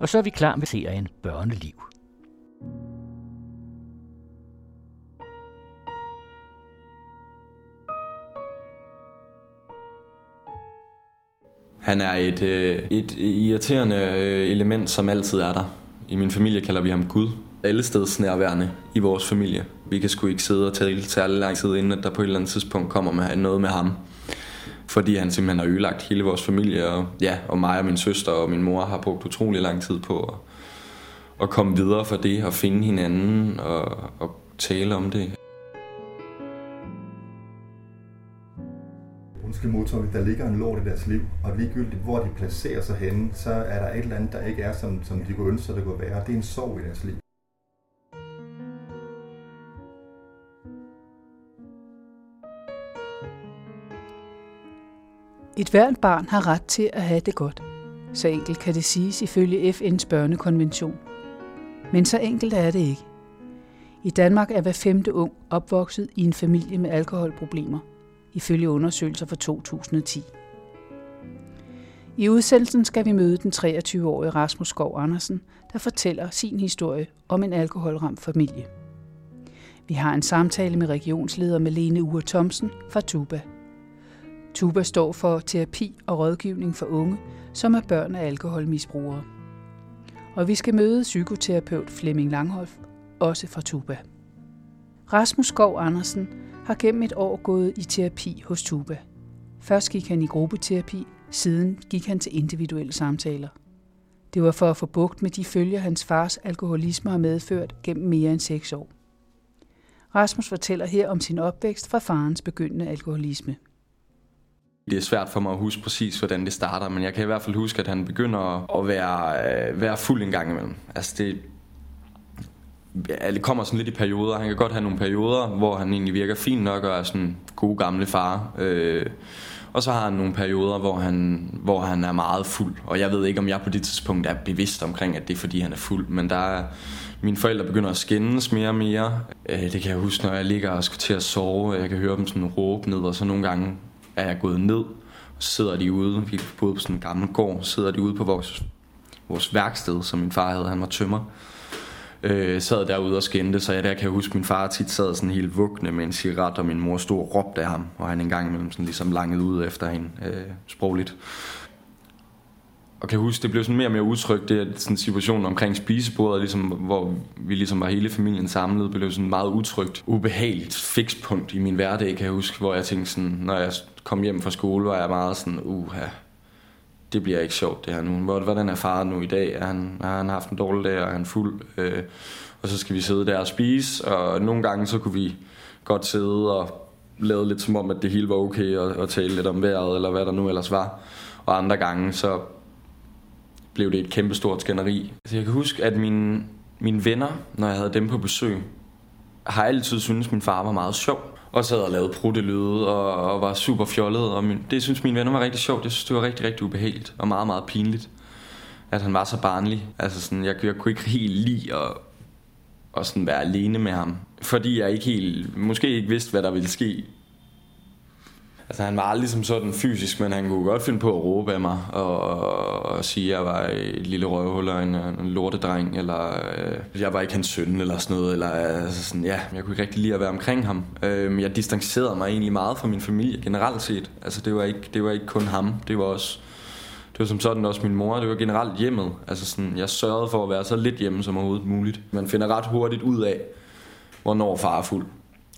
Og så er vi klar med serien Børneliv. Han er et, øh, et irriterende øh, element, som altid er der. I min familie kalder vi ham Gud. Alle steds nærværende i vores familie. Vi kan sgu ikke sidde og tale særlig lang tid, inden at der på et eller andet tidspunkt kommer med noget med ham. Fordi han simpelthen har ødelagt hele vores familie, og, ja, og mig og min søster og min mor har brugt utrolig lang tid på at, at komme videre for det, og finde hinanden og, og tale om det. Undskyld motor, der ligger en lort i deres liv, og ligegyldigt hvor de placerer sig henne, så er der et eller andet, der ikke er, som, som de kunne ønske sig, det kunne være. Det er en sorg i deres liv. Et hvert barn har ret til at have det godt. Så enkelt kan det siges ifølge FN's børnekonvention. Men så enkelt er det ikke. I Danmark er hver femte ung opvokset i en familie med alkoholproblemer – ifølge undersøgelser fra 2010. I udsendelsen skal vi møde den 23-årige Rasmus Skov Andersen, der fortæller sin historie om en alkoholramt familie. Vi har en samtale med regionsleder Melene Ure Thomsen fra Tuba. Tuba står for terapi og rådgivning for unge, som er børn af alkoholmisbrugere. Og vi skal møde psykoterapeut Flemming Langhoff, også fra Tuba. Rasmus Skov Andersen har gennem et år gået i terapi hos Tuba. Først gik han i gruppeterapi, siden gik han til individuelle samtaler. Det var for at få bugt med de følger, hans fars alkoholisme har medført gennem mere end seks år. Rasmus fortæller her om sin opvækst fra farens begyndende alkoholisme. Det er svært for mig at huske præcis, hvordan det starter, men jeg kan i hvert fald huske, at han begynder at være, øh, være fuld en gang imellem. Altså det, ja, det kommer sådan lidt i perioder. Han kan godt have nogle perioder, hvor han egentlig virker fint nok og er sådan god gamle far. Øh, og så har han nogle perioder, hvor han, hvor han er meget fuld. Og jeg ved ikke, om jeg på det tidspunkt er bevidst omkring, at det er fordi, han er fuld. Men der er, mine forældre begynder at skændes mere og mere. Øh, det kan jeg huske, når jeg ligger og skal til at sove. Jeg kan høre dem sådan råbe ned, og så nogle gange er jeg gået ned. Og så sidder de ude, vi boede på sådan en gammel gård, sidder de ude på vores, vores værksted, som min far havde. Han var tømmer øh, sad derude og skændte, så jeg der kan jeg huske, at min far tit sad sådan helt vugne med en cigaret, og min mor stod og råbte af ham, og han engang imellem sådan ligesom langede ud efter hende øh, sprogligt. Og kan huske, det blev sådan mere og mere udtrykt, det er sådan situationen omkring spisebordet, ligesom, hvor vi ligesom var hele familien samlet, blev sådan meget utrygt, ubehageligt fikspunkt i min hverdag, kan jeg huske, hvor jeg tænkte sådan, når jeg kom hjem fra skole, var jeg meget sådan, uha, det bliver ikke sjovt det her nu. Hvordan er far nu i dag? Er han, har han haft en dårlig dag, og er han fuld? Øh, og så skal vi sidde der og spise, og nogle gange så kunne vi godt sidde og lave lidt som om, at det hele var okay, og, og tale lidt om vejret, eller hvad der nu ellers var. Og andre gange så blev det et kæmpestort skænderi. Så jeg kan huske, at mine, mine venner, når jeg havde dem på besøg, har altid syntes, at min far var meget sjov og sad og lavede pruttelyde og, og var super fjollet. Og min, det synes mine venner var rigtig sjovt. Jeg synes det var rigtig, rigtig ubehageligt og meget, meget pinligt. At han var så barnlig. Altså sådan, jeg, jeg kunne ikke helt lide at, at sådan være alene med ham. Fordi jeg ikke helt, måske ikke vidste, hvad der ville ske Altså han var aldrig som sådan fysisk, men han kunne godt finde på at råbe af mig og, og sige, at jeg var et lille røvhul og en, en lortedreng, eller øh, jeg var ikke hans søn eller sådan noget. Eller, altså sådan, ja, jeg kunne ikke rigtig lide at være omkring ham. Øh, jeg distancerede mig egentlig meget fra min familie generelt set. Altså det var ikke, det var ikke kun ham, det var også det var som sådan også min mor. Det var generelt hjemmet. Altså sådan, jeg sørgede for at være så lidt hjemme som overhovedet muligt. Man finder ret hurtigt ud af, hvornår far er fuld.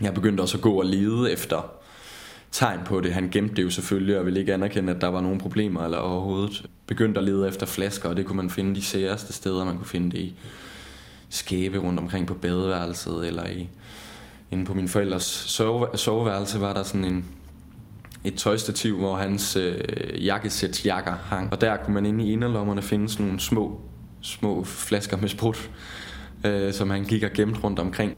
Jeg begyndte også at gå og lede efter tegn på det. Han gemte det jo selvfølgelig og ville ikke anerkende, at der var nogle problemer eller overhovedet. Begyndte at lede efter flasker, og det kunne man finde de særeste steder. Man kunne finde det i skæbe rundt omkring på badeværelset, eller i, inde på min forældres sove, soveværelse var der sådan en, et tøjstativ, hvor hans øh, jakkesæt jakker hang. Og der kunne man inde i inderlommerne finde sådan nogle små, små flasker med sprut, øh, som han gik og gemte rundt omkring.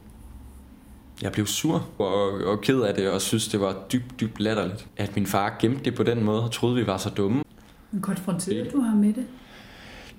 Jeg blev sur og, og ked af det, og synes, det var dybt, dybt latterligt. At min far gemte det på den måde, og troede, vi var så dumme. Men konfronterede du ham med det?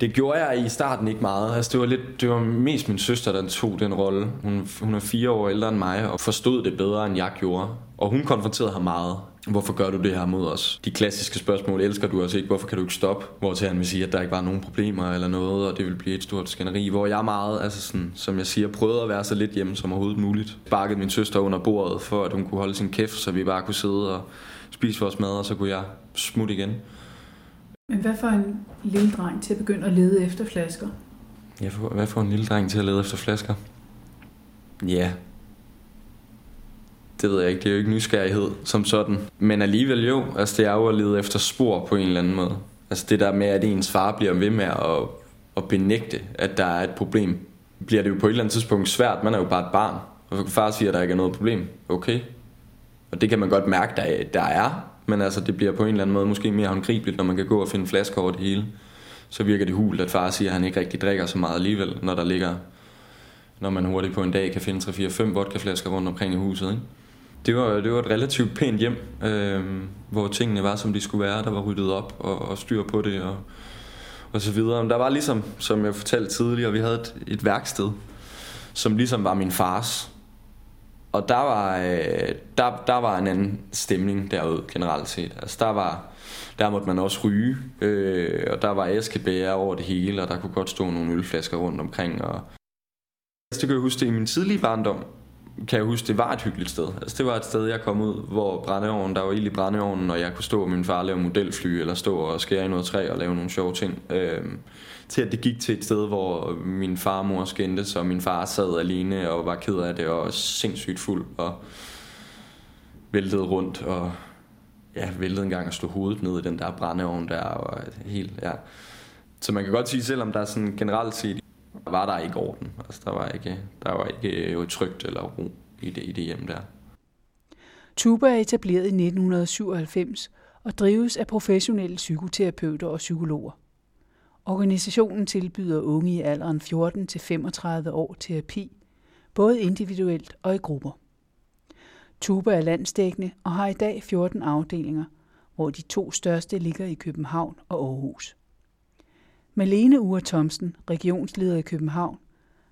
Det gjorde jeg i starten ikke meget. Altså, det, var lidt, det var mest min søster, der tog den rolle. Hun, hun er fire år ældre end mig, og forstod det bedre, end jeg gjorde. Og hun konfronterede ham meget. Hvorfor gør du det her mod os? De klassiske spørgsmål, elsker du os ikke? Hvorfor kan du ikke stoppe? Hvor til han vil sige, at der ikke var nogen problemer eller noget, og det vil blive et stort skænderi. Hvor jeg meget, altså sådan, som jeg siger, prøvede at være så lidt hjemme som overhovedet muligt. Sparkede min søster under bordet, for at hun kunne holde sin kæft, så vi bare kunne sidde og spise vores mad, og så kunne jeg smutte igen. Men hvad får en lille dreng til at begynde at lede efter flasker? Ja, hvad får en lille dreng til at lede efter flasker? Ja, det ved jeg ikke, det er jo ikke nysgerrighed som sådan. Men alligevel jo, altså det er jo at lede efter spor på en eller anden måde. Altså det der med, at ens far bliver ved med at, at benægte, at der er et problem, bliver det jo på et eller andet tidspunkt svært. Man er jo bare et barn. Og far siger, at der ikke er noget problem. Okay. Og det kan man godt mærke, der, der er. Men altså, det bliver på en eller anden måde måske mere håndgribeligt, når man kan gå og finde flasker over det hele. Så virker det hul, at far siger, at han ikke rigtig drikker så meget alligevel, når der ligger når man hurtigt på en dag kan finde 3-4-5 vodkaflasker rundt omkring i huset. Ikke? Det var, det var et relativt pænt hjem, øh, hvor tingene var, som de skulle være. Der var ryddet op og, og styr på det og, og så videre. Men der var ligesom, som jeg fortalte tidligere, vi havde et, et værksted, som ligesom var min fars. Og der var, øh, der, der var en anden stemning derude generelt set. Altså der var, der måtte man også ryge, øh, og der var æskebæger over det hele, og der kunne godt stå nogle ølflasker rundt omkring. Og... Det kan jeg huske det i min tidlige barndom, kan jeg huske, det var et hyggeligt sted. Altså, det var et sted, jeg kom ud, hvor brændeovnen, der var ild i brændeovnen, og jeg kunne stå og min far lave modelfly, eller stå og skære i noget træ og lave nogle sjove ting. Øhm, til at det gik til et sted, hvor min far og mor skændtes, og min far sad alene og var ked af det, og sindssygt fuld, og væltede rundt, og ja, væltede en gang og slog hovedet ned i den der brændeovn der, og helt, ja. Så man kan godt sige, selvom der er sådan generelt set var der ikke orden. Altså, der var ikke, der var ikke øh, jo trygt eller ro i det, i det hjem der. Tuba er etableret i 1997 og drives af professionelle psykoterapeuter og psykologer. Organisationen tilbyder unge i alderen 14 til 35 år terapi, både individuelt og i grupper. Tuba er landsdækkende og har i dag 14 afdelinger, hvor de to største ligger i København og Aarhus. Malene Ure Thomsen, regionsleder i København,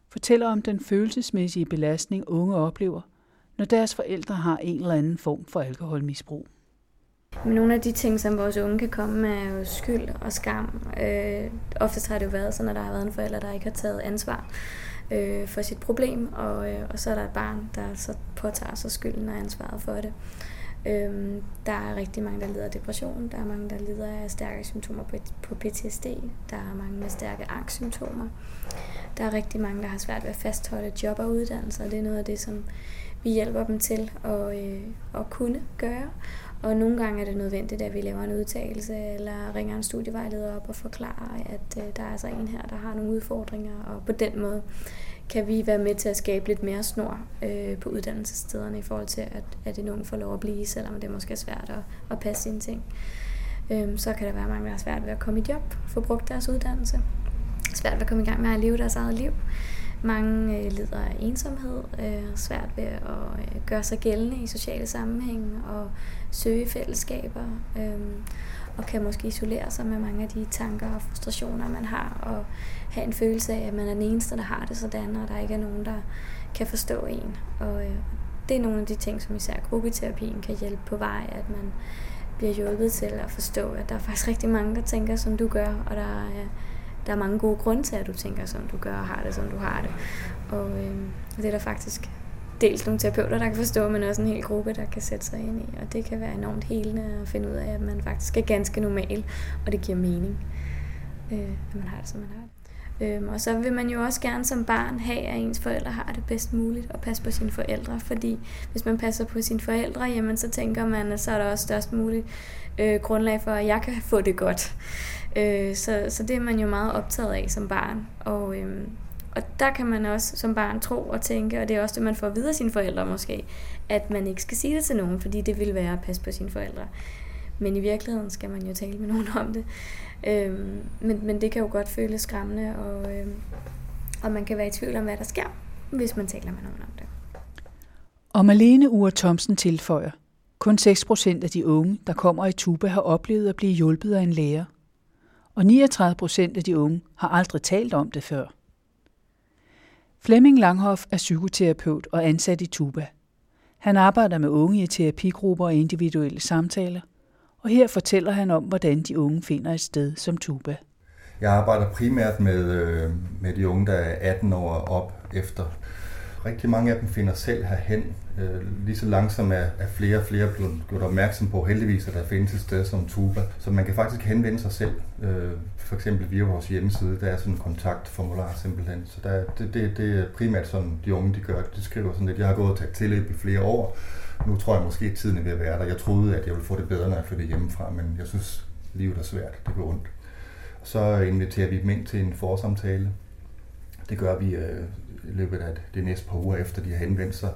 fortæller om den følelsesmæssige belastning unge oplever, når deres forældre har en eller anden form for alkoholmisbrug. Men nogle af de ting, som vores unge kan komme med, er jo skyld og skam. Øh, oftest har det jo været sådan, at der har været en forælder, der ikke har taget ansvar øh, for sit problem, og, øh, og så er der et barn, der så påtager sig skylden og ansvaret for det. Øhm, der er rigtig mange, der lider af depression. Der er mange, der lider af stærke symptomer på, på PTSD. Der er mange med stærke angstsymptomer. Der er rigtig mange, der har svært ved at fastholde job og uddannelse, og det er noget af det, som vi hjælper dem til at, øh, at kunne gøre. Og nogle gange er det nødvendigt, at vi laver en udtalelse eller ringer en studievejleder op og forklarer, at øh, der er altså en her, der har nogle udfordringer, og på den måde kan vi være med til at skabe lidt mere snor øh, på uddannelsesstederne i forhold til, at, at en ung får lov at blive, selvom det måske er svært at, at passe sine ting. Øh, så kan der være mange, der har svært ved at komme i job, få brugt deres uddannelse, svært ved at komme i gang med at leve deres eget liv. Mange øh, lider af ensomhed, øh, svært ved at øh, gøre sig gældende i sociale sammenhænge og søge fællesskaber. Øh, og kan måske isolere sig med mange af de tanker og frustrationer, man har, og have en følelse af, at man er den eneste, der har det sådan, og der ikke er nogen, der kan forstå en. Og øh, det er nogle af de ting, som især gruppeterapien kan hjælpe på vej, at man bliver hjulpet til at forstå, at der er faktisk rigtig mange, der tænker, som du gør, og der er, der er mange gode grunde til, at du tænker, som du gør, og har det, som du har det. Og øh, det er der faktisk dels nogle terapeuter, der kan forstå, men også en hel gruppe, der kan sætte sig ind i. Og det kan være enormt helende at finde ud af, at man faktisk er ganske normal, og det giver mening, øh, at man har det, som man har det. Øhm, og så vil man jo også gerne som barn have, at ens forældre har det bedst muligt og passe på sine forældre. Fordi hvis man passer på sine forældre, jamen så tænker man, at så er der også størst muligt øh, grundlag for, at jeg kan få det godt. Øh, så, så det er man jo meget optaget af som barn. Og, øh, og der kan man også som barn tro og tænke, og det er også det, man får videre sine forældre måske, at man ikke skal sige det til nogen, fordi det vil være at passe på sine forældre. Men i virkeligheden skal man jo tale med nogen om det. Øhm, men, men det kan jo godt føles skræmmende, og, øhm, og man kan være i tvivl om, hvad der sker, hvis man taler med nogen om det. Og Malene Ure Thomsen tilføjer, kun 6% af de unge, der kommer i Tuba, har oplevet at blive hjulpet af en lærer. Og 39% af de unge har aldrig talt om det før. Flemming Langhoff er psykoterapeut og ansat i Tuba. Han arbejder med unge i terapigrupper og individuelle samtaler, og her fortæller han om, hvordan de unge finder et sted som Tuba. Jeg arbejder primært med, øh, med de unge, der er 18 år op efter. Rigtig mange af dem finder selv herhen. Øh, lige så langsomt er, er flere og flere blevet gjort opmærksom på, heldigvis, at der findes et sted som Tuba. Så man kan faktisk henvende sig selv, øh, for eksempel via vores hjemmeside. Der er sådan en kontaktformular simpelthen. Så der, det, det, det er primært sådan, de unge de gør. De skriver sådan lidt, jeg har gået og taget tilløb i flere år. Nu tror jeg måske, at tiden er ved at være der. Jeg troede, at jeg ville få det bedre, når jeg flyttede hjemmefra, men jeg synes, livet er svært. Det går ondt. Så inviterer vi dem ind til en forsamtale. Det gør vi øh, i løbet af det næste par uger efter, de har henvendt sig.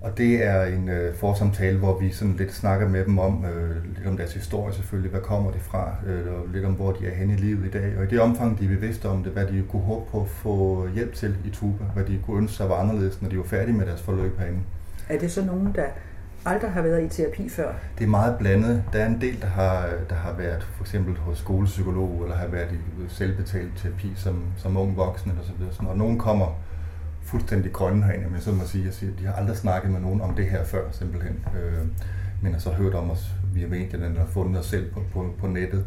Og det er en øh, forsamtale, hvor vi sådan lidt snakker med dem om, øh, lidt om deres historie selvfølgelig, hvad kommer det fra, øh, og lidt om, hvor de er henne i livet i dag. Og i det omfang, de er bevidste om det, hvad de kunne håbe på at få hjælp til i Tuba, hvad de kunne ønske sig var anderledes, når de var færdige med deres forløb herinde. Er det så nogen, der aldrig har været i terapi før? Det er meget blandet. Der er en del, der har, der har været for eksempel hos skolepsykolog, eller har været i selvbetalt terapi som, som ung voksen, eller så videre. Og nogen kommer fuldstændig grønne herinde, men så må sige, at de har aldrig snakket med nogen om det her før, simpelthen. Øh, men har så hørt om os via medierne, eller fundet os selv på, på, på nettet.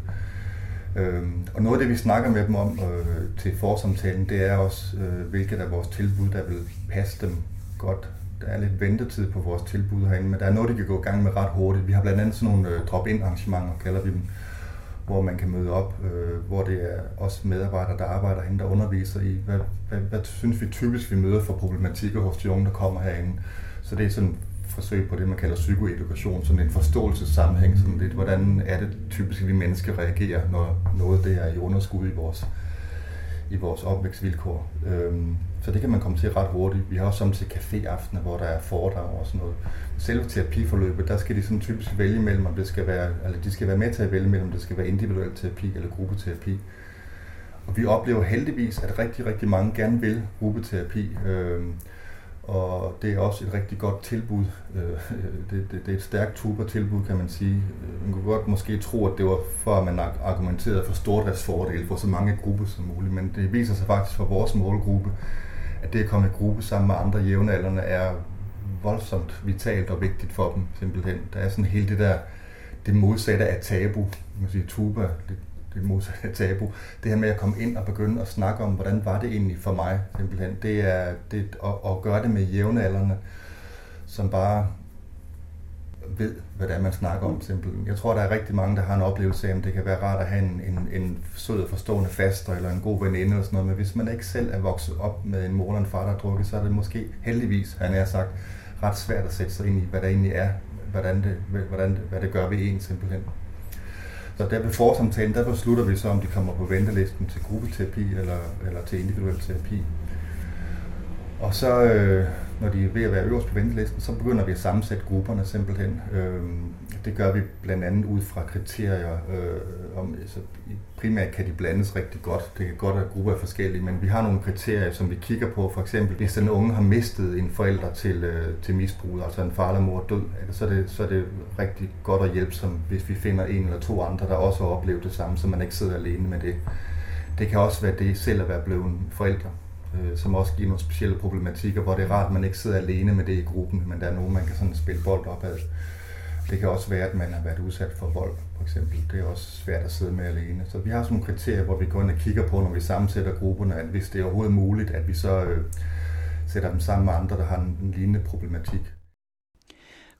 Øh, og noget af det, vi snakker med dem om øh, til forsamtalen, det er også, øh, hvilket af vores tilbud, der vil passe dem godt der er lidt ventetid på vores tilbud herinde, men der er noget, de kan gå i gang med ret hurtigt. Vi har blandt andet sådan nogle øh, drop-in arrangementer, kalder vi dem, hvor man kan møde op, øh, hvor det er også medarbejdere, der arbejder herinde, der underviser i, hvad, hvad, hvad synes vi typisk, vi møder for problematikker hos de unge, der kommer herinde. Så det er sådan forsøg på det, man kalder psykoedukation, sådan en forståelsessammenhæng, sådan lidt, hvordan er det typisk, vi mennesker reagerer, når noget det er i underskud i vores, i vores opvækstvilkår. Øhm, så det kan man komme til ret hurtigt. Vi har også samtidig caféaftener, hvor der er foredrag og sådan noget. Selve terapiforløbet, der skal de sådan typisk vælge mellem, om det skal være, eller de skal være med til at vælge mellem, om det skal være individuel terapi eller gruppeterapi. Og vi oplever heldigvis, at rigtig, rigtig mange gerne vil gruppeterapi. Øh, og det er også et rigtig godt tilbud. Øh, det, det, det er et stærkt tuber-tilbud, kan man sige. Øh, man kunne godt måske tro, at det var for, at man argumenterede for stordriftsfordele for så mange grupper som muligt, men det viser sig faktisk for vores målgruppe, at det at komme i gruppe sammen med andre jævnaldrende er voldsomt vitalt og vigtigt for dem, simpelthen. Der er sådan hele det der, det modsatte af tabu. Man kan sige, tuba, det, det modsatte af tabu. Det her med at komme ind og begynde at snakke om, hvordan var det egentlig for mig, simpelthen. Det er det, at, at gøre det med jævnaldrende, som bare ved, hvad det er, man snakker om simpelthen. Jeg tror, der er rigtig mange, der har en oplevelse af, at det kan være rart at have en, en, en sød og forstående faster eller en god veninde og sådan noget, men hvis man ikke selv er vokset op med en mor eller en far, der har drukket, så er det måske heldigvis, han er sagt, ret svært at sætte sig ind i, hvad der egentlig er, hvordan det, hvordan, hvad det gør ved en simpelthen. Så der ved forsamtalen, der beslutter vi så, om de kommer på ventelisten til gruppeterapi eller, eller til individuel terapi. Og så, øh, når de er ved at være øverst på ventelisten, så begynder vi at sammensætte grupperne simpelthen. Øh, det gør vi blandt andet ud fra kriterier. Øh, om, altså, primært kan de blandes rigtig godt. Det kan godt være, at grupper er forskellige, men vi har nogle kriterier, som vi kigger på. For eksempel, hvis den unge har mistet en forælder til, øh, til misbrug, altså en far eller mor død, så er, det, så er det rigtig godt at hjælpe, som hvis vi finder en eller to andre, der også har oplevet det samme, så man ikke sidder alene med det. Det kan også være det selv at være blevet forældre øh, som også giver nogle specielle problematikker, hvor det er rart, at man ikke sidder alene med det i gruppen, men der er nogen, man kan sådan spille bold op ad. Det kan også være, at man har været udsat for vold, for eksempel. Det er også svært at sidde med alene. Så vi har sådan nogle kriterier, hvor vi går ind og kigger på, når vi sammensætter grupperne, at hvis det er overhovedet muligt, at vi så øh, sætter dem sammen med andre, der har en, en lignende problematik.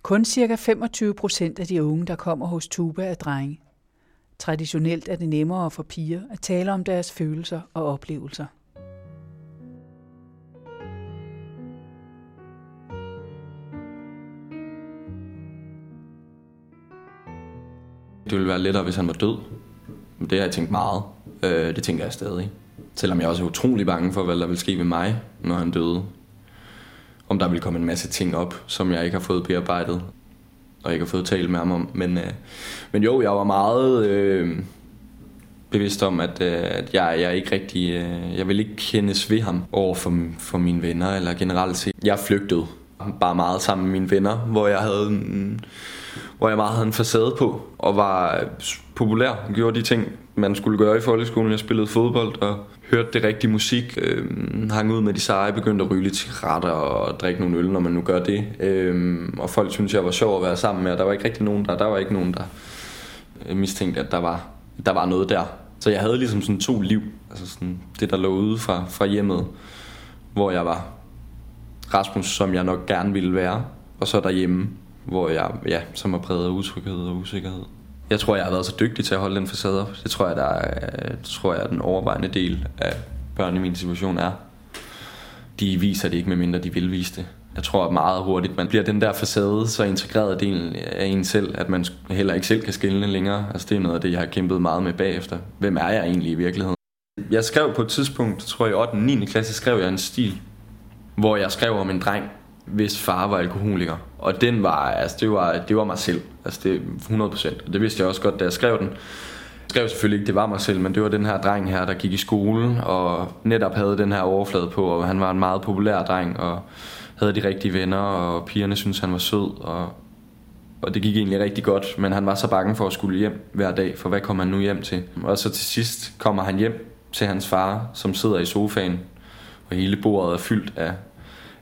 Kun ca. 25 procent af de unge, der kommer hos Tuba, er drenge. Traditionelt er det nemmere for piger at tale om deres følelser og oplevelser. Det ville være lettere, hvis han var død. Men det har jeg tænkt meget. Øh, det tænker jeg stadig. Selvom jeg også er utrolig bange for, hvad der vil ske med mig, når han døde. Om der vil komme en masse ting op, som jeg ikke har fået bearbejdet. Og ikke har fået talt med ham om. Men, øh, men jo, jeg var meget øh, bevidst om, at, øh, at jeg, jeg ikke rigtig... Øh, jeg vil ikke kendes ved ham over for, for mine venner, eller generelt set. Jeg flygtede bare meget sammen med mine venner, hvor jeg havde en, hvor jeg meget havde en facade på, og var populær. Gjorde de ting, man skulle gøre i folkeskolen. Jeg spillede fodbold og hørte det rigtige musik. Øh, hang ud med de seje, begyndte at ryge lidt cigaretter og drikke nogle øl, når man nu gør det. Øh, og folk synes jeg var sjov at være sammen med, og der var ikke rigtig nogen der. Der var ikke nogen, der øh, mistænkte, at der var, der var noget der. Så jeg havde ligesom sådan to liv. Altså sådan det, der lå ude fra, fra hjemmet, hvor jeg var Rasmus, som jeg nok gerne ville være. Og så derhjemme, hvor jeg, ja, som er præget af utryghed og usikkerhed. Jeg tror, jeg har været så dygtig til at holde den facade op. Det tror jeg, der er, tror jeg, den overvejende del af børn i min situation er. De viser det ikke, medmindre de vil vise det. Jeg tror at meget hurtigt, man bliver den der facade så integreret del af en selv, at man heller ikke selv kan skille længere. Altså det er noget af det, jeg har kæmpet meget med bagefter. Hvem er jeg egentlig i virkeligheden? Jeg skrev på et tidspunkt, tror jeg i 8. 9. klasse, skrev jeg en stil, hvor jeg skrev om en dreng, hvis far var alkoholiker. Og den var, altså det var, det var mig selv. Altså det 100%. Og det vidste jeg også godt, da jeg skrev den. Jeg skrev selvfølgelig ikke, det var mig selv, men det var den her dreng her, der gik i skolen og netop havde den her overflade på, og han var en meget populær dreng, og havde de rigtige venner, og pigerne syntes, han var sød, og, og det gik egentlig rigtig godt, men han var så bange for at skulle hjem hver dag, for hvad kommer han nu hjem til? Og så til sidst kommer han hjem til hans far, som sidder i sofaen, og hele bordet er fyldt af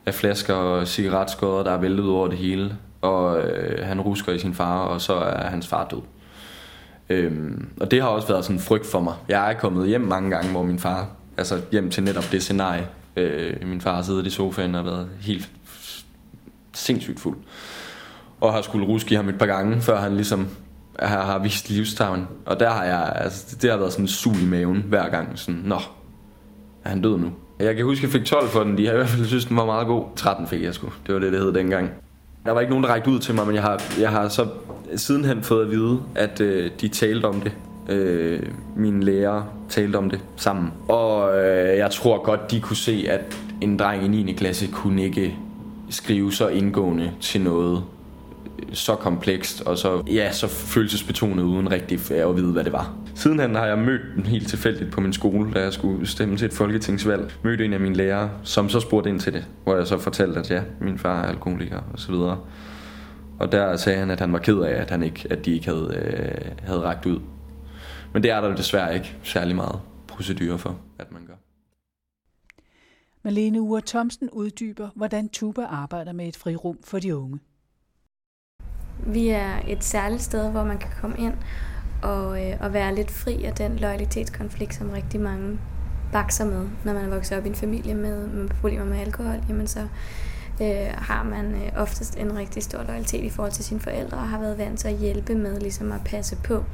af flasker og cigaretskodder, der er væltet over det hele. Og øh, han rusker i sin far, og så er hans far død. Øhm, og det har også været sådan en frygt for mig. Jeg er kommet hjem mange gange, hvor min far, altså hjem til netop det scenarie. Øh, min far har siddet i sofaen og været helt sindssygt fuld. Og har skulle ruske i ham et par gange, før han ligesom har, har vist livstavn. Og der har jeg, altså det har været sådan en sul i maven hver gang. Sådan, nå, er han død nu? Jeg kan huske, at jeg fik 12 for den. De har i hvert fald synes, den var meget god. 13 fik jeg sgu. Det var det, det hed dengang. Der var ikke nogen, der rækte ud til mig, men jeg har, jeg har så sidenhen fået at vide, at øh, de talte om det. Øh, mine lærere talte om det sammen. Og øh, jeg tror godt, de kunne se, at en dreng i 9. klasse kunne ikke skrive så indgående til noget øh, så komplekst og så, ja, så følelsesbetonet uden rigtig at vide, hvad det var. Sidenhen har jeg mødt den helt tilfældigt på min skole, da jeg skulle stemme til et folketingsvalg. Mødte en af mine lærere, som så spurgte ind til det, hvor jeg så fortalte, at ja, min far er alkoholiker og så videre. Og der sagde han, at han var ked af, at, han ikke, at de ikke havde, øh, havde ragt ud. Men det er der desværre ikke særlig meget procedure for, at man gør. Malene Ure Thomsen uddyber, hvordan Tuba arbejder med et frirum for de unge. Vi er et særligt sted, hvor man kan komme ind og, øh, og være lidt fri af den loyalitetskonflikt, som rigtig mange bakser med, når man er vokset op i en familie med, med problemer med alkohol, jamen så øh, har man øh, oftest en rigtig stor loyalitet i forhold til sine forældre, og har været vant til at hjælpe med ligesom at passe på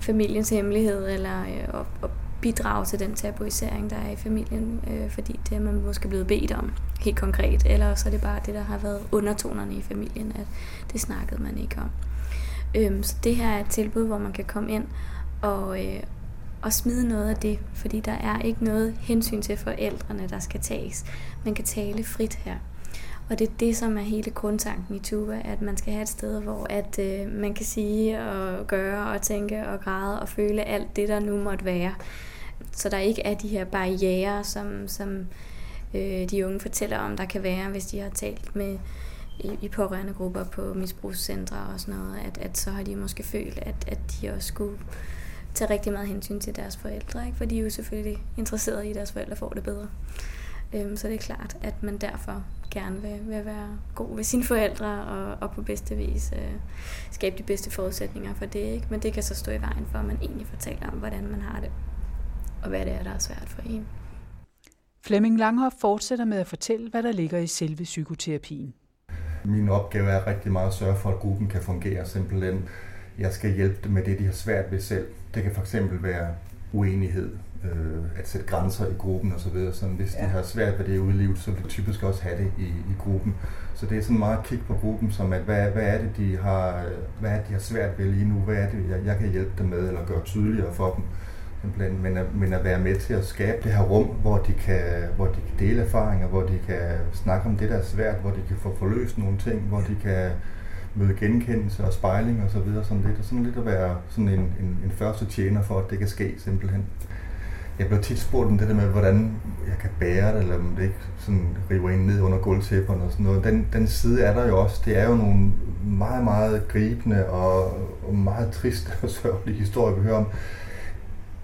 familiens hemmelighed, eller øh, at, at bidrage til den tabuisering, der er i familien, øh, fordi det er man måske blevet bedt om helt konkret, eller så er det bare det, der har været undertonerne i familien, at det snakkede man ikke om. Øhm, så det her er et tilbud, hvor man kan komme ind og, øh, og smide noget af det, fordi der er ikke noget hensyn til forældrene, der skal tages. Man kan tale frit her. Og det er det, som er hele grundtanken i Tuba, at man skal have et sted, hvor at øh, man kan sige og gøre og tænke og græde og føle alt det, der nu måtte være. Så der ikke er de her barriere, som, som øh, de unge fortæller om, der kan være, hvis de har talt med i, i pårørende grupper på misbrugscentre og sådan noget, at, at så har de måske følt, at, at de også skulle tage rigtig meget hensyn til deres forældre, ikke? for de er jo selvfølgelig interesserede i, at deres forældre får det bedre. Øhm, så det er klart, at man derfor gerne vil, vil være god ved sine forældre og, og på bedste vis øh, skabe de bedste forudsætninger for det. Ikke? Men det kan så stå i vejen for, at man egentlig fortæller om, hvordan man har det og hvad det er, der er svært for en. Flemming Langhoff fortsætter med at fortælle, hvad der ligger i selve psykoterapien. Min opgave er rigtig meget at sørge for, at gruppen kan fungere simpelthen. Jeg skal hjælpe dem med det, de har svært ved selv. Det kan fx være uenighed, øh, at sætte grænser i gruppen osv. Så hvis ja. de har svært ved det ude i livet, så vil de typisk også have det i, i gruppen. Så det er sådan meget kig på gruppen, som at hvad, hvad er det, de har, hvad er det, de har svært ved lige nu? Hvad er det, jeg, jeg kan hjælpe dem med, eller gøre tydeligere for dem? Simpelthen, men at, men at være med til at skabe det her rum, hvor de, kan, hvor de kan dele erfaringer, hvor de kan snakke om det, der er svært, hvor de kan få forløst nogle ting, hvor de kan møde genkendelse og spejling og så videre, sådan lidt, og sådan lidt at være sådan en, en, en første tjener for, at det kan ske simpelthen. jeg bliver tit spurgt om det der med, hvordan jeg kan bære det, eller om det ikke sådan river ind ned under gulvtæpperne og sådan noget. Den, den side er der jo også. Det er jo nogle meget, meget gribende og, og meget triste og sørgelige historier, vi hører om.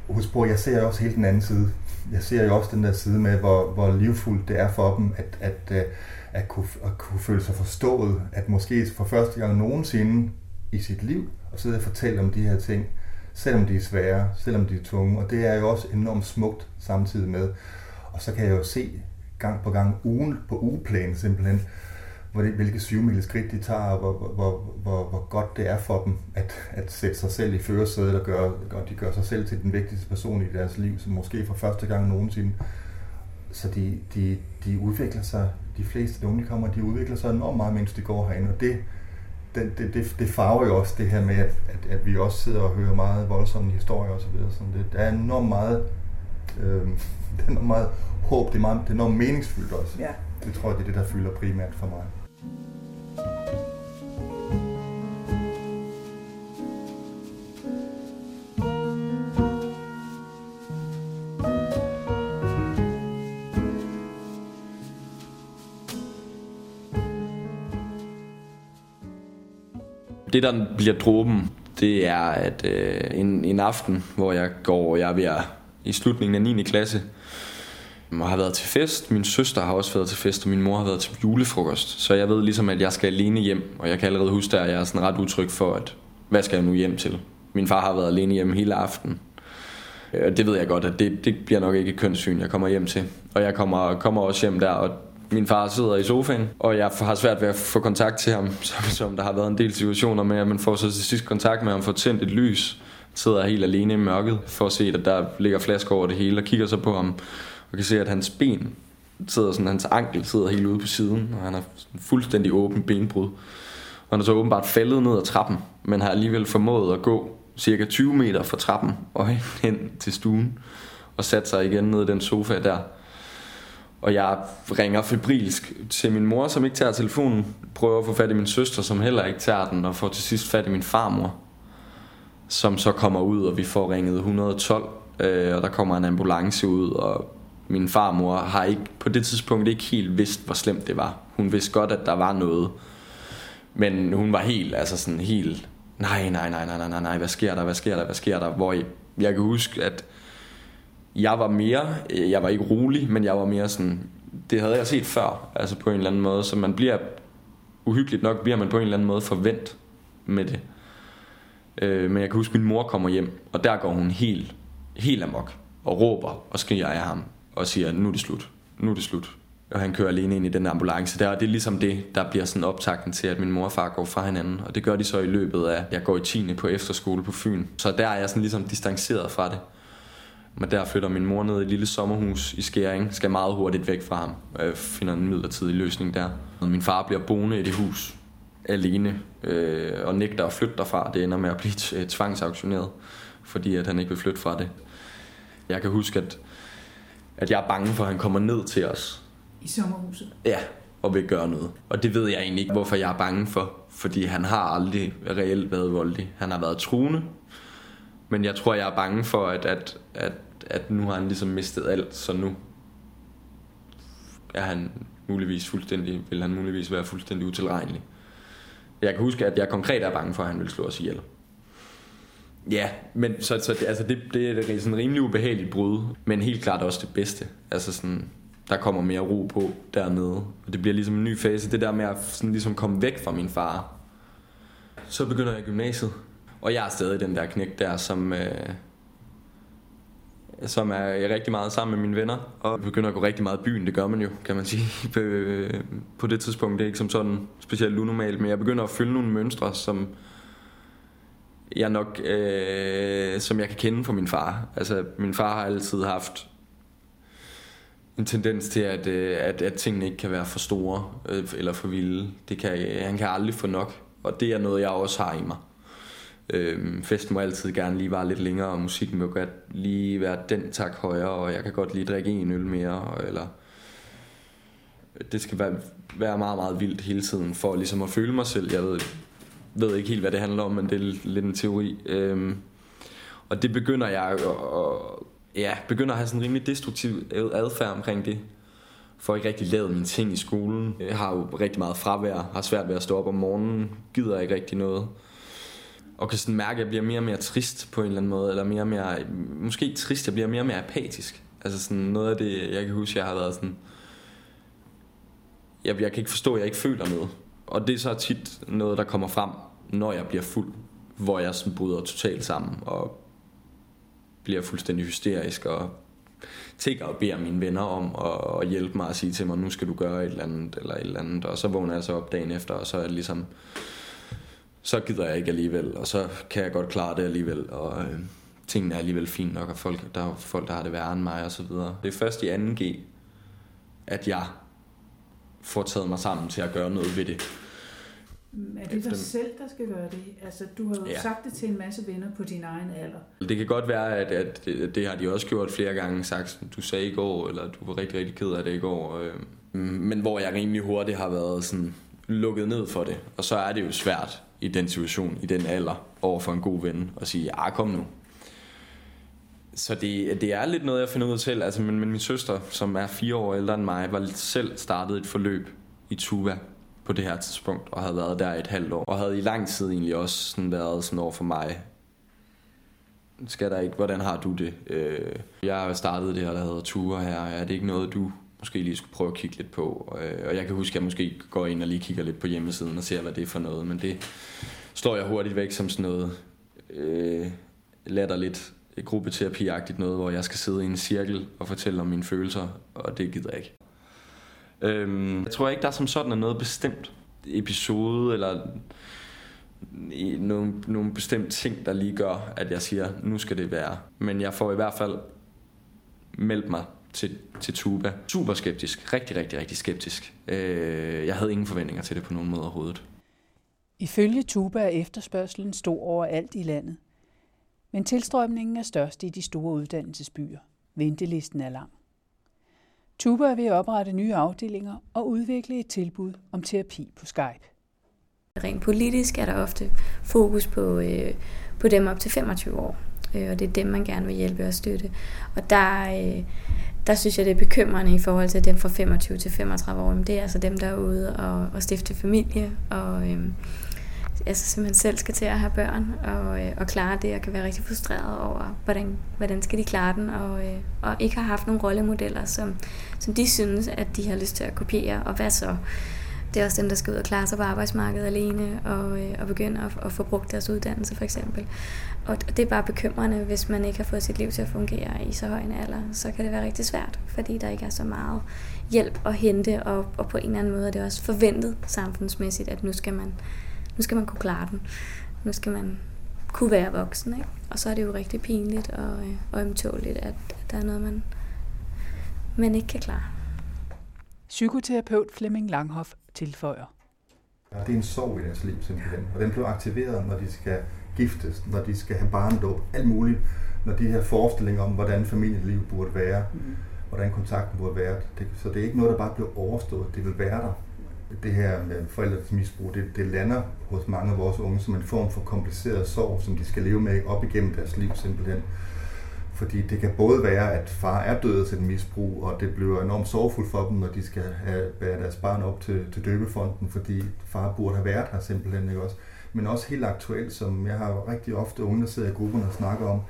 Husk på, jeg ser jo også helt den anden side. Jeg ser jo også den der side med, hvor, hvor livfuldt det er for dem, at, at, at, at, kunne, at kunne føle sig forstået, at måske for første gang nogensinde i sit liv, og sidde og fortælle om de her ting, selvom de er svære, selvom de er tunge. Og det er jo også enormt smukt samtidig med. Og så kan jeg jo se gang på gang ugen på ugeplan simpelthen, hvor det, hvilke syvmile skridt de tager, og hvor, hvor, hvor, hvor godt det er for dem at, at sætte sig selv i førersædet og gøre, og de gør sig selv til den vigtigste person i deres liv, som måske for første gang nogensinde. Så de, de, de udvikler sig, de fleste unge kommer, de udvikler sig enormt meget, mens de går herinde, og det, det, det, det, det farver jo også det her med, at, at, at vi også sidder og hører meget voldsomme historier osv. Så det, der er enormt meget, øh, det er enormt meget håb, det er, meget, det er enormt meningsfyldt også. Ja. Det tror jeg, det er det, der fylder primært for mig. Det, der bliver dråben, det er, at øh, en, en aften, hvor jeg går, jeg er ved at, i slutningen af 9. klasse, og har været til fest. Min søster har også været til fest, og min mor har været til julefrokost. Så jeg ved ligesom, at jeg skal alene hjem, og jeg kan allerede huske, at jeg er sådan ret utryg for, at hvad skal jeg nu hjem til? Min far har været alene hjem hele aften. Øh, det ved jeg godt, at det, det bliver nok ikke et kønssyn, jeg kommer hjem til. Og jeg kommer, kommer også hjem der, og min far sidder i sofaen, og jeg har svært ved at få kontakt til ham, som, som der har været en del situationer med, at man får så til sidst kontakt med ham, får tændt et lys, sidder helt alene i mørket, for at se, at der ligger flasker over det hele, og kigger så på ham, og kan se, at hans ben sidder sådan, hans ankel sidder helt ude på siden, og han har fuldstændig åben benbrud. Og han er så åbenbart faldet ned ad trappen, men har alligevel formået at gå cirka 20 meter fra trappen og hen til stuen, og sat sig igen ned i den sofa der. Og jeg ringer febrilsk til min mor, som ikke tager telefonen. Prøver at få fat i min søster, som heller ikke tager den. Og får til sidst fat i min farmor, som så kommer ud, og vi får ringet 112. Øh, og der kommer en ambulance ud, og min farmor har ikke på det tidspunkt ikke helt vidst, hvor slemt det var. Hun vidste godt, at der var noget. Men hun var helt, altså sådan helt, nej, nej, nej, nej, nej, nej, hvad sker der, hvad sker der, hvad sker der? Hvor jeg, jeg kan huske, at jeg var mere, jeg var ikke rolig, men jeg var mere sådan, det havde jeg set før, altså på en eller anden måde, så man bliver, uhyggeligt nok bliver man på en eller anden måde forvent med det. Øh, men jeg kan huske, at min mor kommer hjem, og der går hun helt, helt amok, og råber og skriger af ham, og siger, nu er det slut, nu er det slut. Og han kører alene ind i den ambulance der, og det er ligesom det, der bliver sådan optakten til, at min mor og far går fra hinanden. Og det gør de så i løbet af, jeg går i 10. på efterskole på Fyn. Så der er jeg sådan ligesom distanceret fra det. Men der flytter min mor ned i et lille sommerhus i Skæring, skal meget hurtigt væk fra ham, og jeg finder en midlertidig løsning der. Min far bliver boende i det hus alene, øh, og nægter at flytte derfra. Det ender med at blive tvangsauktioneret, fordi at han ikke vil flytte fra det. Jeg kan huske, at, at jeg er bange for, at han kommer ned til os. I sommerhuset? Ja, og vil gøre noget. Og det ved jeg egentlig ikke, hvorfor jeg er bange for. Fordi han har aldrig reelt været voldelig. Han har været truende, men jeg tror, jeg er bange for, at, at, at, at nu har han ligesom mistet alt, så nu er han muligvis fuldstændig, vil han muligvis være fuldstændig utilregnelig. Jeg kan huske, at jeg konkret er bange for, at han vil slå os ihjel. Ja, men så, så det, altså det, det er sådan en rimelig ubehageligt brud, men helt klart også det bedste. Altså sådan, der kommer mere ro på dernede. Og det bliver ligesom en ny fase. Det der med at sådan ligesom komme væk fra min far. Så begynder jeg gymnasiet. Og jeg er stadig den der knæk der, som, øh, som er rigtig meget sammen med mine venner. Og begynder at gå rigtig meget i byen, det gør man jo, kan man sige. Øh, på det tidspunkt, det er ikke som sådan specielt unormalt, men jeg begynder at følge nogle mønstre, som jeg nok, øh, som jeg kan kende fra min far. Altså, min far har altid haft en tendens til, at, øh, at, at tingene ikke kan være for store øh, eller for vilde. Det kan, han kan aldrig få nok, og det er noget, jeg også har i mig. Øh, festen må altid gerne lige være lidt længere, og musikken må godt lige være den tak højere, og jeg kan godt lige drikke en øl mere, eller det skal være, være meget, meget vildt hele tiden, for ligesom at føle mig selv. Jeg ved, ved ikke helt, hvad det handler om, men det er lidt en teori. Øhm, og det begynder jeg at, ja, begynder at have sådan en rimelig destruktiv adfærd omkring det. Får ikke rigtig lavet mine ting i skolen. Jeg har jo rigtig meget fravær, har svært ved at stå op om morgenen, gider ikke rigtig noget. Og kan sådan mærke, at jeg bliver mere og mere trist på en eller anden måde, eller mere og mere, måske trist, jeg bliver mere og mere apatisk. Altså sådan noget af det, jeg kan huske, jeg har været sådan, jeg, jeg kan ikke forstå, at jeg ikke føler noget. Og det er så tit noget, der kommer frem, når jeg bliver fuld, hvor jeg sådan bryder totalt sammen, og bliver fuldstændig hysterisk, og tigger og beder mine venner om at, at hjælpe mig og sige til mig, nu skal du gøre et eller andet, eller et eller andet. Og så vågner jeg så op dagen efter, og så er det ligesom, så gider jeg ikke alligevel, og så kan jeg godt klare det alligevel, og øh, tingene er alligevel fint nok, og folk, der er folk, der har det værre end mig, og så videre. Det er først i 2G, at jeg får taget mig sammen til at gøre noget ved det. Er det dig selv, der skal gøre det? Altså, du har jo ja. sagt det til en masse venner på din egen alder. Det kan godt være, at, at det, det har de også gjort flere gange, sagt, du sagde i går, eller du var rigtig, rigtig ked af det i går. Øh, men hvor jeg rimelig hurtigt har været sådan lukket ned for det. Og så er det jo svært i den situation, i den alder, over for en god ven, og sige, ja, kom nu. Så det, det er lidt noget, jeg finder ud af selv. Altså, men, men min søster, som er fire år ældre end mig, var selv startet et forløb i Tuva på det her tidspunkt, og havde været der et halvt år. Og havde i lang tid egentlig også sådan været sådan over for mig, skal der ikke, hvordan har du det? Øh, jeg har startet det her, der hedder Ture her. Er det ikke noget, du måske lige skulle prøve at kigge lidt på? Øh, og jeg kan huske, at jeg måske går ind og lige kigger lidt på hjemmesiden og ser, hvad det er for noget. Men det slår jeg hurtigt væk som sådan noget øh, latterligt gruppeterapiagtigt noget, hvor jeg skal sidde i en cirkel og fortælle om mine følelser, og det gider jeg ikke. Øhm, jeg tror ikke, der er som sådan er noget bestemt episode, eller nogle, nogle bestemte ting, der lige gør, at jeg siger, nu skal det være. Men jeg får i hvert fald meldt mig til, til Tuba. Super skeptisk. Rigtig, rigtig, rigtig skeptisk. Øh, jeg havde ingen forventninger til det på nogen måde overhovedet. Ifølge Tuba er efterspørgselen stor overalt i landet. Men tilstrømningen er størst i de store uddannelsesbyer. Ventelisten er lang. Tuba er ved at oprette nye afdelinger og udvikle et tilbud om terapi på Skype. Rent politisk er der ofte fokus på, øh, på dem op til 25 år, øh, og det er dem, man gerne vil hjælpe og støtte. Og der, øh, der synes jeg, det er bekymrende i forhold til dem fra 25 til 35 år. Men det er altså dem, der er ude og, og stifte familie og... Øh, altså simpelthen selv skal til at have børn og, øh, og klare det, og kan være rigtig frustreret over, hvordan, hvordan skal de klare den, og, øh, og ikke har haft nogle rollemodeller, som, som de synes, at de har lyst til at kopiere, og hvad så? Det er også dem, der skal ud og klare sig på arbejdsmarkedet alene, og, øh, og begynde at, at få brugt deres uddannelse for eksempel. Og det er bare bekymrende, hvis man ikke har fået sit liv til at fungere i så høj en alder, så kan det være rigtig svært, fordi der ikke er så meget hjælp at hente, og, og på en eller anden måde er det også forventet samfundsmæssigt, at nu skal man nu skal man kunne klare den. Nu skal man kunne være voksen. Ikke? Og så er det jo rigtig pinligt og, øh, og ømtåligt, at, at der er noget, man, man ikke kan klare. Psykoterapeut Flemming Langhoff tilføjer. Det er en sorg i deres liv simpelthen, og den bliver aktiveret, når de skal giftes, når de skal have barndåb, alt muligt, når de her forestillinger om, hvordan familieliv burde være, mm. hvordan kontakten burde være. Det, så det er ikke noget, der bare bliver overstået, det vil være der det her med forældres misbrug, det, det lander hos mange af vores unge som en form for kompliceret sorg, som de skal leve med op igennem deres liv simpelthen. Fordi det kan både være, at far er død af et misbrug, og det bliver enormt sorgfuldt for dem, når de skal have, bære deres barn op til, til døbefonden, fordi far burde have været her simpelthen. Ikke også? Men også helt aktuelt, som jeg har rigtig ofte unge, der sidder i grupperne og snakker om,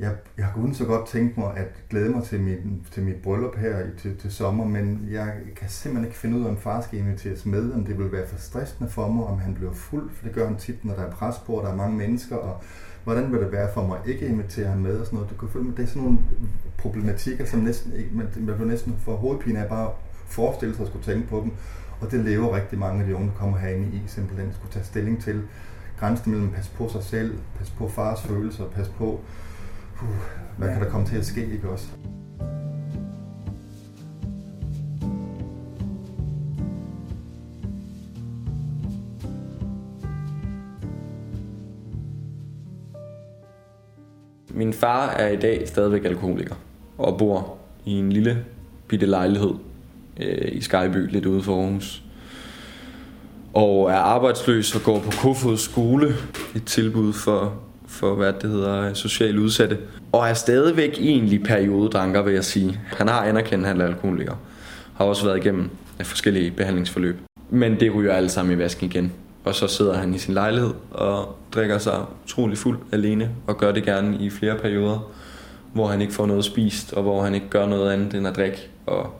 jeg, jeg kunne så godt tænke mig at glæde mig til, min, til mit bryllup her i, til, til sommer, men jeg kan simpelthen ikke finde ud af, om far skal inviteres med, om det vil være for stressende for mig, om han bliver fuld, for det gør han tit, når der er pres på, og der er mange mennesker, og hvordan vil det være for mig at invitere ham med og sådan noget. Du kan mig, det er sådan nogle problematikker, som næsten ikke, man, man bliver næsten for hovedpine af bare forestille sig at skulle tænke på dem, og det lever rigtig mange af de unge, der kommer herinde i, simpelthen skulle tage stilling til grænsen mellem pas på sig selv, pas på fars følelser, pas på puh, hvad kan der komme til at ske, ikke også? Min far er i dag stadigvæk alkoholiker og bor i en lille bitte lejlighed øh, i Skyby, lidt ude for Aarhus. Og er arbejdsløs og går på Kofods skole, et tilbud for for, hvad det hedder, socialt udsatte. Og er stadigvæk egentlig periodedranker, vil jeg sige. Han har anerkendt, at han er alkoholiker. Har også været igennem forskellige behandlingsforløb. Men det ryger alle sammen i vasken igen. Og så sidder han i sin lejlighed og drikker sig utrolig fuld alene og gør det gerne i flere perioder, hvor han ikke får noget spist og hvor han ikke gør noget andet end at drikke. Og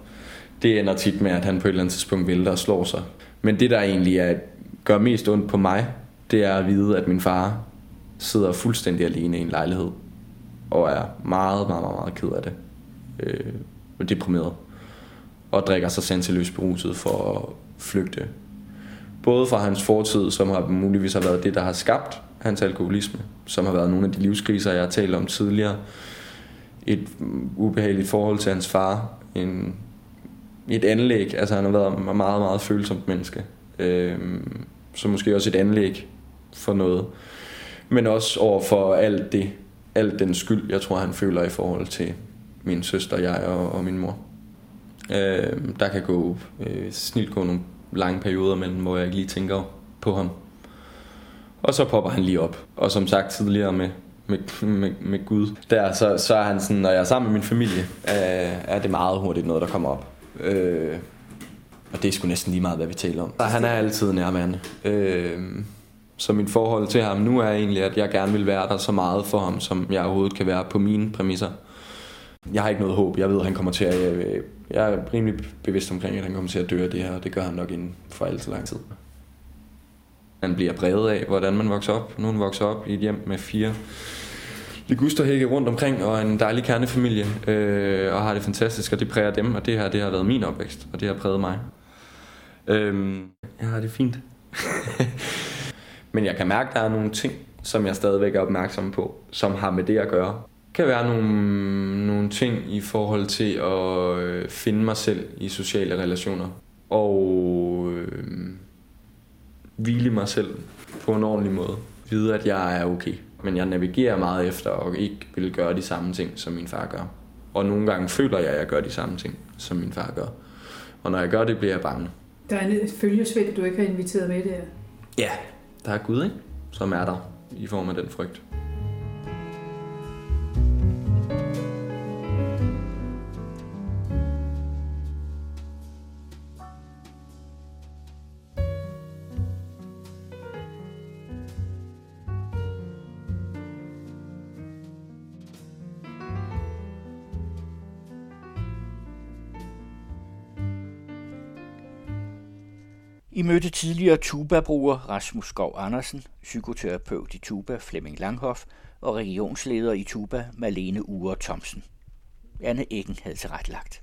det ender tit med, at han på et eller andet tidspunkt vælter og slår sig. Men det, der egentlig er, gør mest ondt på mig, det er at vide, at min far sidder fuldstændig alene i en lejlighed og er meget, meget, meget, meget ked af det. Øh, og deprimeret. Og drikker sig sanseløst beruset for at flygte Både fra hans fortid, som har muligvis har været det, der har skabt hans alkoholisme, som har været nogle af de livskriser, jeg har talt om tidligere. Et ubehageligt forhold til hans far. En, et anlæg, altså han har været en meget, meget følsomt menneske. Øh, så måske også et anlæg for noget. Men også over for alt det, alt den skyld, jeg tror, han føler i forhold til min søster, jeg og, og min mor. Øh, der kan gå øh, snilt gå nogle lange perioder mellem, hvor jeg ikke lige tænker på ham. Og så popper han lige op. Og som sagt tidligere med, med, med, med Gud, der, så, så er han sådan, når jeg er sammen med min familie, øh, er det meget hurtigt noget, der kommer op. Øh, og det er sgu næsten lige meget, hvad vi taler om. Så han er altid nærværende. Øh, så mit forhold til ham nu er egentlig, at jeg gerne vil være der så meget for ham, som jeg overhovedet kan være på mine præmisser. Jeg har ikke noget håb. Jeg ved, at han kommer til at... Jeg, jeg er rimelig bevidst omkring, at han kommer til at dø af det her, og det gør han nok inden for alt så lang tid. Han bliver brevet af, hvordan man vokser op. Nogen vokser op i et hjem med fire ligusterhække rundt omkring, og en dejlig kernefamilie, øh, og har det fantastisk, og det præger dem, og det her det har været min opvækst, og det har præget mig. Øh, jeg har det fint. Men jeg kan mærke, at der er nogle ting, som jeg stadigvæk er opmærksom på, som har med det at gøre kan være nogle, nogle ting i forhold til at øh, finde mig selv i sociale relationer. Og øh, hvile mig selv på en ordentlig måde. Vide, at jeg er okay. Men jeg navigerer meget efter og ikke vil gøre de samme ting, som min far gør. Og nogle gange føler jeg, at jeg gør de samme ting, som min far gør. Og når jeg gør det, bliver jeg bange. Der er en følgesvend, du ikke har inviteret med der. Ja, der er Gud, ikke? som er der i form af den frygt. Mødte tidligere tuba-bruger Rasmus Skov Andersen, psykoterapeut i Tuba Flemming Langhoff og regionsleder i Tuba Malene Ure Thomsen. Anne Eggen havde tilrettelagt.